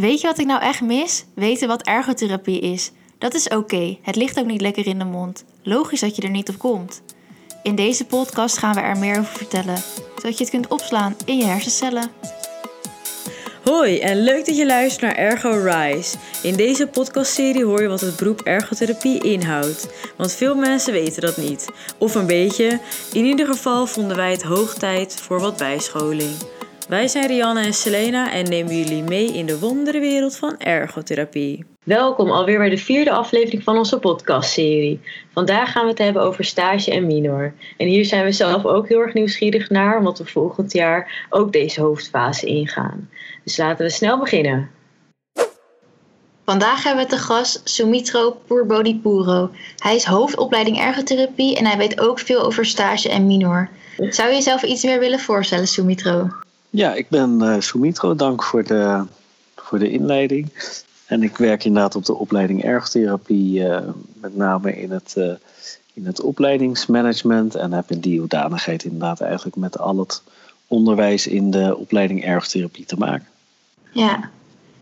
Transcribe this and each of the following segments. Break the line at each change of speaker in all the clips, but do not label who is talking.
Weet je wat ik nou echt mis? Weten wat ergotherapie is. Dat is oké. Het ligt ook niet lekker in de mond. Logisch dat je er niet op komt. In deze podcast gaan we er meer over vertellen, zodat je het kunt opslaan in je hersencellen.
Hoi en leuk dat je luistert naar Ergo Rise. In deze podcastserie hoor je wat het beroep ergotherapie inhoudt. Want veel mensen weten dat niet. Of een beetje. In ieder geval vonden wij het hoog tijd voor wat bijscholing. Wij zijn Rianne en Selena en nemen jullie mee in de wonderenwereld van ergotherapie. Welkom alweer bij de vierde aflevering van onze podcastserie. Vandaag gaan we het hebben over stage en minor. En hier zijn we zelf ook heel erg nieuwsgierig naar, omdat we volgend jaar ook deze hoofdfase ingaan. Dus laten we snel beginnen.
Vandaag hebben we te gast Sumitro Puro. Hij is hoofdopleiding ergotherapie en hij weet ook veel over stage en minor. Zou je jezelf iets meer willen voorstellen, Sumitro?
Ja, ik ben uh, Sumitro. Dank voor de, voor de inleiding. En ik werk inderdaad op de opleiding ergotherapie, uh, met name in het, uh, in het opleidingsmanagement. En heb in die hoedanigheid inderdaad eigenlijk met al het onderwijs in de opleiding ergotherapie te maken.
Ja.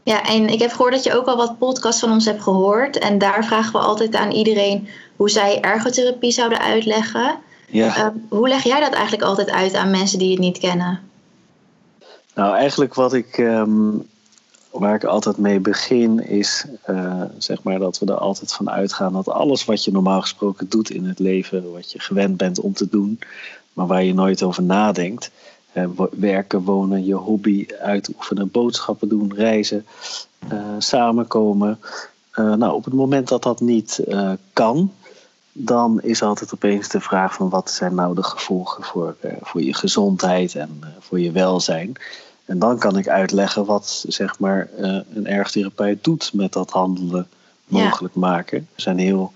ja, en ik heb gehoord dat je ook al wat podcasts van ons hebt gehoord. En daar vragen we altijd aan iedereen hoe zij ergotherapie zouden uitleggen. Ja. hoe leg jij dat eigenlijk altijd uit aan mensen die het niet kennen?
Nou, eigenlijk wat ik, ehm, waar ik altijd mee begin, is uh, zeg maar dat we er altijd van uitgaan dat alles wat je normaal gesproken doet in het leven, wat je gewend bent om te doen, maar waar je nooit over nadenkt, uh, werken, wonen, je hobby uitoefenen, boodschappen doen, reizen, uh, samenkomen. nou, op het moment dat dat niet kan, dan is altijd opeens de vraag van wat zijn nou de gevolgen voor, voor je gezondheid en voor je welzijn. En dan kan ik uitleggen wat zeg maar, uh, een ergotherapeut doet met dat handelen mogelijk maken. We zijn heel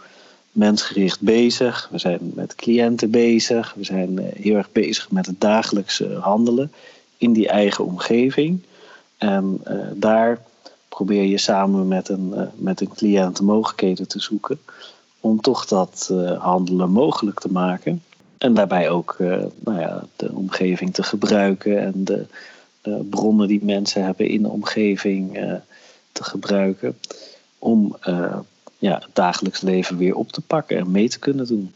mensgericht bezig, we zijn met cliënten bezig, we zijn uh, heel erg bezig met het dagelijkse handelen in die eigen omgeving. En uh, daar probeer je samen met een, met een cliënt mogelijkheden te zoeken om toch dat handelen mogelijk te maken. En daarbij ook nou ja, de omgeving te gebruiken en de uh, bronnen die mensen hebben in de omgeving uh, te gebruiken. Om uh, ja, het dagelijks leven weer op te pakken en mee te kunnen doen.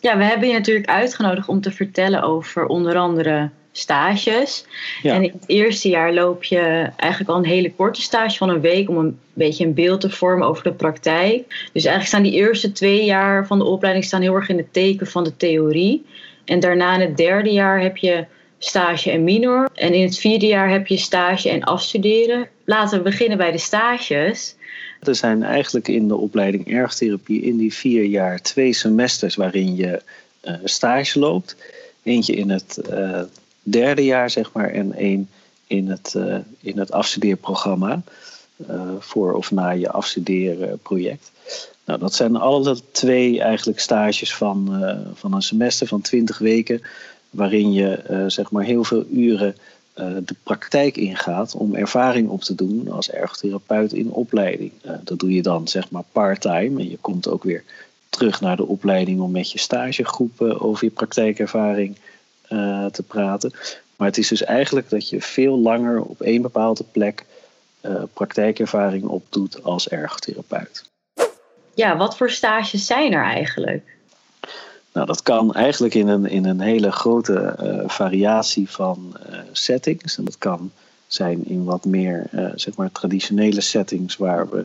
Ja, we hebben je natuurlijk uitgenodigd om te vertellen over onder andere stages. Ja. En in het eerste jaar loop je eigenlijk al een hele korte stage van een week om een beetje een beeld te vormen over de praktijk. Dus eigenlijk staan die eerste twee jaar van de opleiding staan heel erg in het teken van de theorie. En daarna in het derde jaar heb je stage en minor. En in het vierde jaar heb je stage en afstuderen. Laten we beginnen bij de stages.
Er zijn eigenlijk in de opleiding ergotherapie in die vier jaar twee semesters waarin je uh, stage loopt. Eentje in het uh, derde jaar, zeg maar, en één in het, uh, in het afstudeerprogramma. voor of na je afstudeerproject. Nou, dat zijn alle twee eigenlijk stages van, van een semester van 20 weken waarin je uh, zeg maar heel veel uren uh, de praktijk ingaat om ervaring op te doen als ergotherapeut in opleiding. Uh, dat doe je dan zeg maar part-time en je komt ook weer terug naar de opleiding om met je stagegroepen over je praktijkervaring te praten. Maar het is dus eigenlijk dat je veel langer op één bepaalde plek praktijkervaring opdoet als ergotherapeut.
Ja, wat voor stages zijn er eigenlijk?
Nou, dat kan eigenlijk in een, in een hele grote uh, variatie van uh, settings. En dat kan zijn in wat meer uh, zeg maar traditionele settings waar we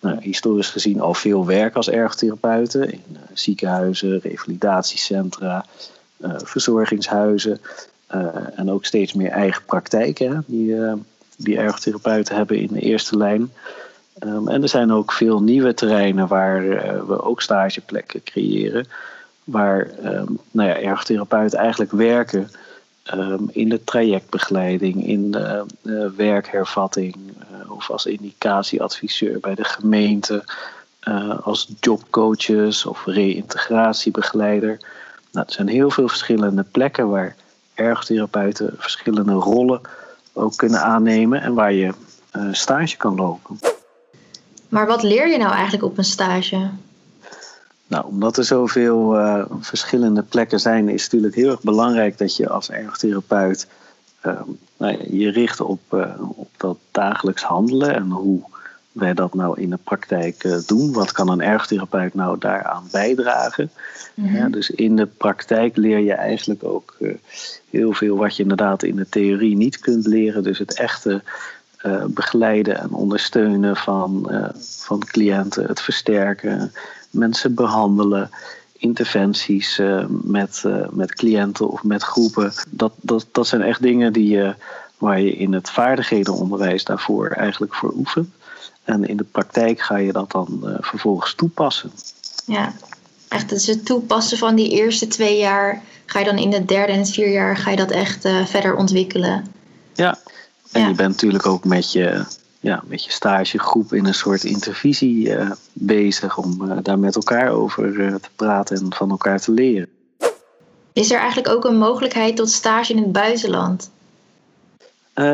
nou, historisch gezien al veel werken als ergotherapeuten. In ziekenhuizen, revalidatiecentra, verzorgingshuizen. en ook steeds meer eigen praktijken die, die ergotherapeuten hebben in de eerste lijn. Um, en er zijn ook veel nieuwe terreinen waar uh, we ook stageplekken creëren. Waar um, nou ja, ergotherapeuten eigenlijk werken um, in de trajectbegeleiding, in de uh, werkhervatting uh, of als indicatieadviseur bij de gemeente, als jobcoaches of reïntegratiebegeleider. Nou, er zijn heel veel verschillende plekken waar ergotherapeuten verschillende rollen ook kunnen aannemen en waar je stage kan lopen.
Maar wat leer je nou eigenlijk op een stage?
Nou, omdat er zoveel uh, verschillende plekken zijn, is het natuurlijk heel erg belangrijk dat je als ergotherapeut nou je richt op, op dat dagelijks handelen en hoe wij dat nou in de praktijk uh, doen. Wat kan een ergotherapeut nou daaraan bijdragen? Mhm. ja, dus in de praktijk leer je eigenlijk ook heel veel wat je inderdaad in de theorie niet kunt leren. Dus het echte uh, begeleiden en ondersteunen van, van cliënten, het versterken, mensen behandelen. Interventies met, met cliënten of met groepen. Dat, dat, dat zijn echt dingen die, waar je in het vaardighedenonderwijs daarvoor eigenlijk voor oefent. En in de praktijk ga je dat dan vervolgens toepassen.
Ja, echt dus het toepassen van die eerste twee jaar ga je dan in het derde en het vierde jaar ga je dat echt verder ontwikkelen.
Ja, en je bent natuurlijk ook met je, ja, met je stagegroep in een soort intervisie uh, bezig om daar met elkaar over te praten en van elkaar te leren.
Is er eigenlijk ook een mogelijkheid tot stage in het buitenland?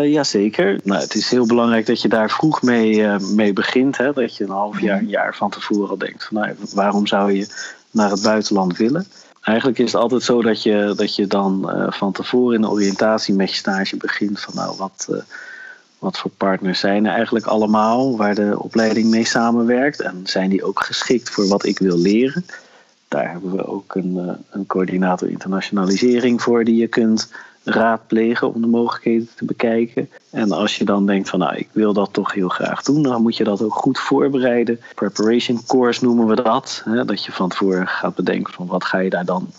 Jazeker. Nou, het is heel belangrijk dat je daar vroeg mee, mee begint. Hè? Dat je een half jaar, een jaar van tevoren al denkt: van, nou, waarom zou je naar het buitenland willen? Eigenlijk is het altijd zo dat je, dat je dan uh, van tevoren in de oriëntatie met je stage begint van nou, wat, wat voor partners zijn er eigenlijk allemaal waar de opleiding mee samenwerkt en zijn die ook geschikt voor wat ik wil leren. Daar hebben we ook een, een coördinator internationalisering voor die je kunt raadplegen om de mogelijkheden te bekijken. En als je dan denkt van nou, ik wil dat toch heel graag doen, dan moet je dat ook goed voorbereiden. Preparation course noemen we dat. Hè, dat je van tevoren gaat bedenken van wat ga je daar dan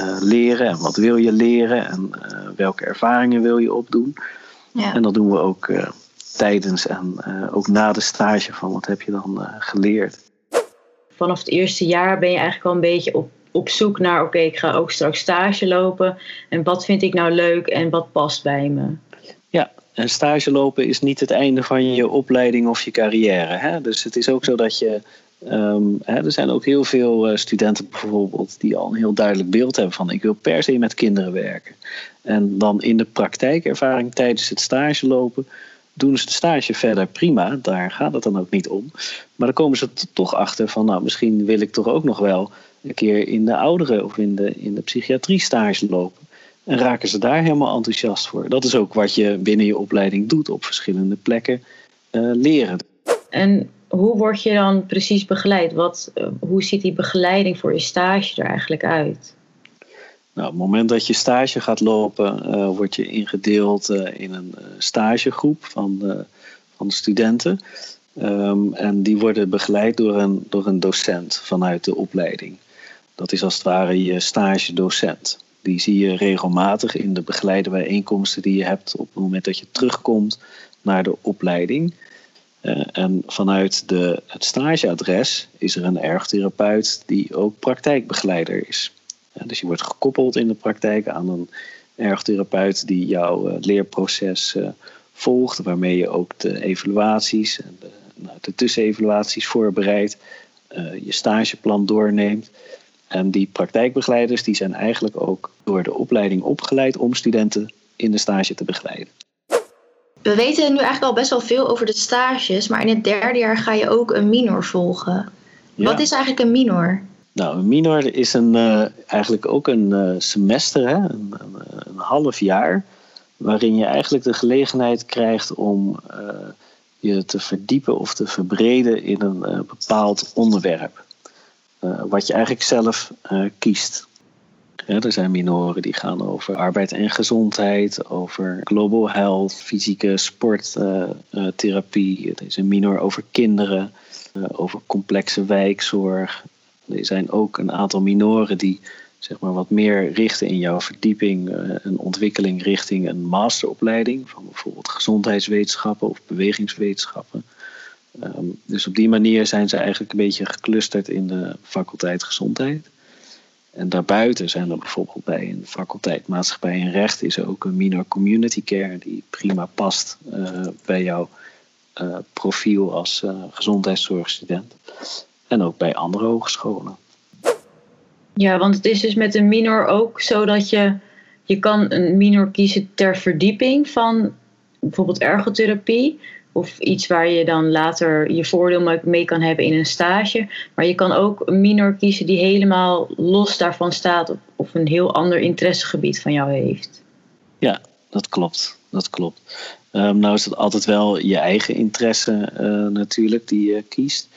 uh, leren en wat wil je leren en uh, welke ervaringen wil je opdoen. Ja. En dat doen we ook uh, tijdens en ook na de stage van wat heb je dan geleerd.
Vanaf het eerste jaar ben je eigenlijk al een beetje op op zoek naar, oké, ik ga ook straks stage lopen. En wat vind ik nou leuk en wat past bij me?
Ja, en stage lopen is niet het einde van je opleiding of je carrière. Hè? Dus het is ook zo dat je. Um, hè, er zijn ook heel veel uh, studenten bijvoorbeeld die al een heel duidelijk beeld hebben van ik wil per se met kinderen werken. En dan in de praktijkervaring tijdens het stage lopen doen ze de stage verder prima, daar gaat het dan ook niet om. Maar dan komen ze toch achter van, nou, misschien wil ik toch ook nog wel een keer in de ouderen of in de, in de psychiatrie stage lopen. En raken ze daar helemaal enthousiast voor. Dat is ook wat je binnen je opleiding doet op verschillende plekken uh, leren.
En hoe word je dan precies begeleid? Wat, uh, hoe ziet die begeleiding voor je stage er eigenlijk uit?
Nou, op het moment dat je stage gaat lopen, uh, word je ingedeeld in een stagegroep van, van studenten. Um, en die worden begeleid door een, door een docent vanuit de opleiding. Dat is als het ware je stagedocent. Die zie je regelmatig in de begeleide bijeenkomsten die je hebt op het moment dat je terugkomt naar de opleiding. En vanuit de, het stageadres is er een ergotherapeut die ook praktijkbegeleider is. Dus je wordt gekoppeld in de praktijk aan een ergotherapeut die jouw uh, leerproces volgt, waarmee je ook de evaluaties en de, nou, de tussenevaluaties voorbereidt, je stageplan doorneemt. En die praktijkbegeleiders die zijn eigenlijk ook door de opleiding opgeleid om studenten in de stage te begeleiden.
We weten nu eigenlijk al best wel veel over de stages, maar in het derde jaar ga je ook een minor volgen. Wat is eigenlijk een minor?
Nou, een minor is een, uh, eigenlijk ook een uh, semester, hè? Een, een, half jaar, waarin je eigenlijk de gelegenheid krijgt om uh, je te verdiepen of te verbreden in een bepaald onderwerp. Eh, wat je eigenlijk zelf eh, kiest. er zijn minoren die gaan over arbeid en gezondheid, over global health, fysieke sporttherapie. Er is een minor over kinderen, over complexe wijkzorg. Er zijn ook een aantal minoren die zeg maar, wat meer richten in jouw verdieping, een ontwikkeling richting een masteropleiding van bijvoorbeeld gezondheidswetenschappen of bewegingswetenschappen. Ehm, dus op die manier zijn ze eigenlijk een beetje geclusterd in de faculteit gezondheid. En daarbuiten zijn er bijvoorbeeld bij een faculteit maatschappij en recht is er ook een minor community care die prima past uh, bij jouw uh, profiel als gezondheidszorgstudent. En ook bij andere hogescholen.
Ja, want het is dus met een minor ook zo dat je, je kan een minor kiezen ter verdieping van bijvoorbeeld ergotherapie of iets waar je dan later je voordeel mee kan hebben in een stage. Maar je kan ook een minor kiezen die helemaal los daarvan staat of, een heel ander interessegebied van jou heeft.
Ja, dat klopt. Dat klopt. Um, nou is het altijd wel je eigen interesse uh, natuurlijk die je kiest.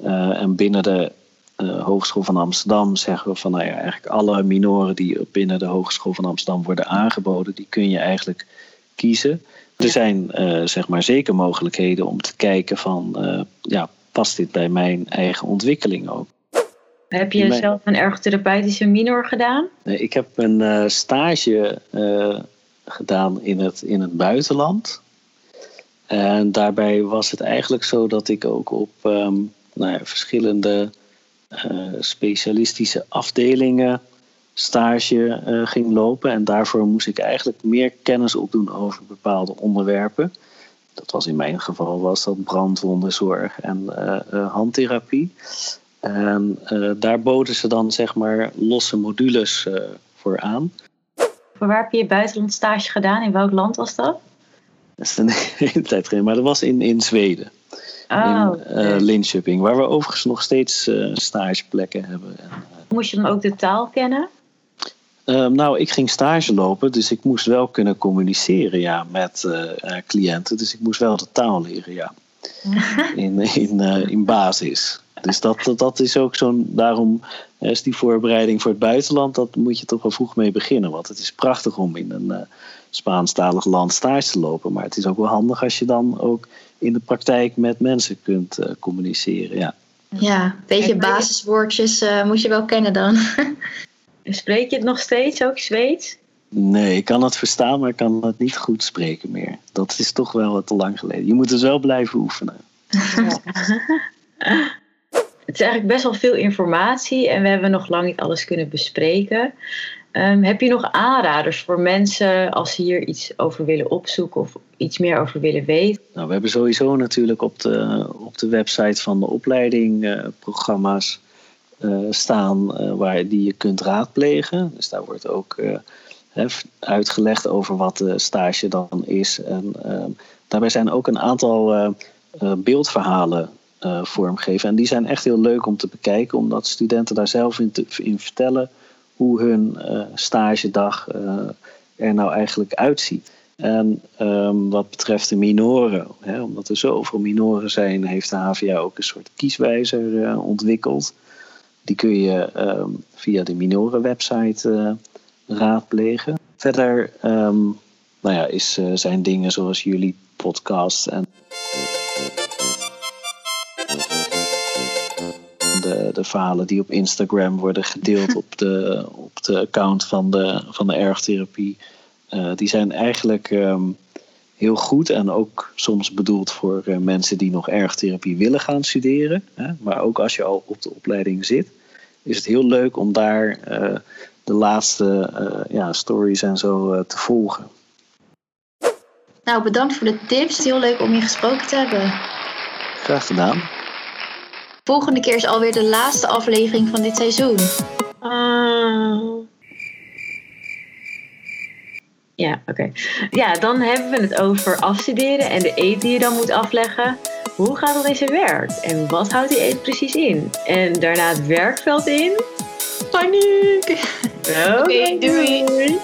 Uh, en binnen de uh, Hogeschool van Amsterdam zeggen we van nou ja, eigenlijk alle minoren die binnen de Hogeschool van Amsterdam worden aangeboden, die kun je eigenlijk kiezen. Er zijn zeg maar zeker mogelijkheden om te kijken van ja, past dit bij mijn eigen ontwikkeling ook.
Heb je zelf een ergotherapeutische minor gedaan?
Ik heb een stage gedaan in het, in het buitenland. En daarbij was het eigenlijk zo dat ik ook op um, nou ja, verschillende uh, specialistische afdelingen stage uh, ging lopen. En daarvoor moest ik eigenlijk meer kennis opdoen over bepaalde onderwerpen. Dat was in mijn geval was dat brandwondenzorg en uh, handtherapie. En daar boden ze dan zeg maar losse modules voor aan.
Voor waar heb je je buitenland stage gedaan? In welk land was dat?
Dat is een hele tijd geleden, maar dat was in, in Zweden. Oh, in uh, Linköping, waar we overigens nog steeds uh, stageplekken hebben. En,
uh, moest je dan ook de taal kennen?
Ehm, nou, ik ging stage lopen, dus ik moest wel kunnen communiceren ja, met cliënten. Dus ik moest wel de taal leren, ja. in, in, in basis. Dus dat, dat, is ook zo'n. Daarom is die voorbereiding voor het buitenland, dat moet je toch wel vroeg mee beginnen. Want het is prachtig om in een Spaanstalig land stage te lopen. Maar het is ook wel handig als je dan ook in de praktijk met mensen kunt uh, communiceren. Ja,
ja een beetje basiswoordjes uh, moet je wel kennen dan.
Spreek je het nog steeds ook Zweeds?
Nee, ik kan het verstaan, maar ik kan het niet goed spreken meer. Dat is toch wel te lang geleden. Je moet het wel blijven oefenen. Ja.
Het is eigenlijk best wel veel informatie en we hebben nog lang niet alles kunnen bespreken. Um, heb je nog aanraders voor mensen als ze hier iets over willen opzoeken of iets meer over willen weten?
Nou, we hebben sowieso natuurlijk op de, op de website van de opleiding uh, programma's uh, staan uh, waar die je kunt raadplegen. Dus daar wordt ook uitgelegd over wat de stage dan is. En ehm, daarbij zijn ook een aantal beeldverhalen vormgeven. En die zijn echt heel leuk om te bekijken, omdat studenten daar zelf in, te, in vertellen hoe hun uh, stagedag uh, er nou eigenlijk uitziet. En um, wat betreft de minoren, hè, omdat er zoveel minoren zijn, heeft de HVA ook een soort kieswijzer ontwikkeld. Die kun je um, via de minorenwebsite raadplegen. Verder um, nou ja, is, zijn dingen zoals jullie podcast en de, verhalen die op Instagram worden gedeeld op de, op de account van de, van de ergtherapie. Uh, die zijn eigenlijk um, heel goed en ook soms bedoeld voor uh, mensen die nog ergtherapie willen gaan studeren. Hè? Maar ook als je al op de opleiding zit, is het heel leuk om daar uh, de laatste ja, stories en zo te volgen.
Nou, bedankt voor de tips. Heel leuk om je gesproken te hebben.
Graag gedaan.
Volgende keer is alweer de laatste aflevering van dit seizoen.
Uh... Ja, oké. Ja, dan hebben we het over afstuderen en de eet die je dan moet afleggen. Hoe gaat dat in zijn werk? En wat houdt die eet precies in? En daarna het werkveld in?
Paniek!
Oké, okay, doei. doei.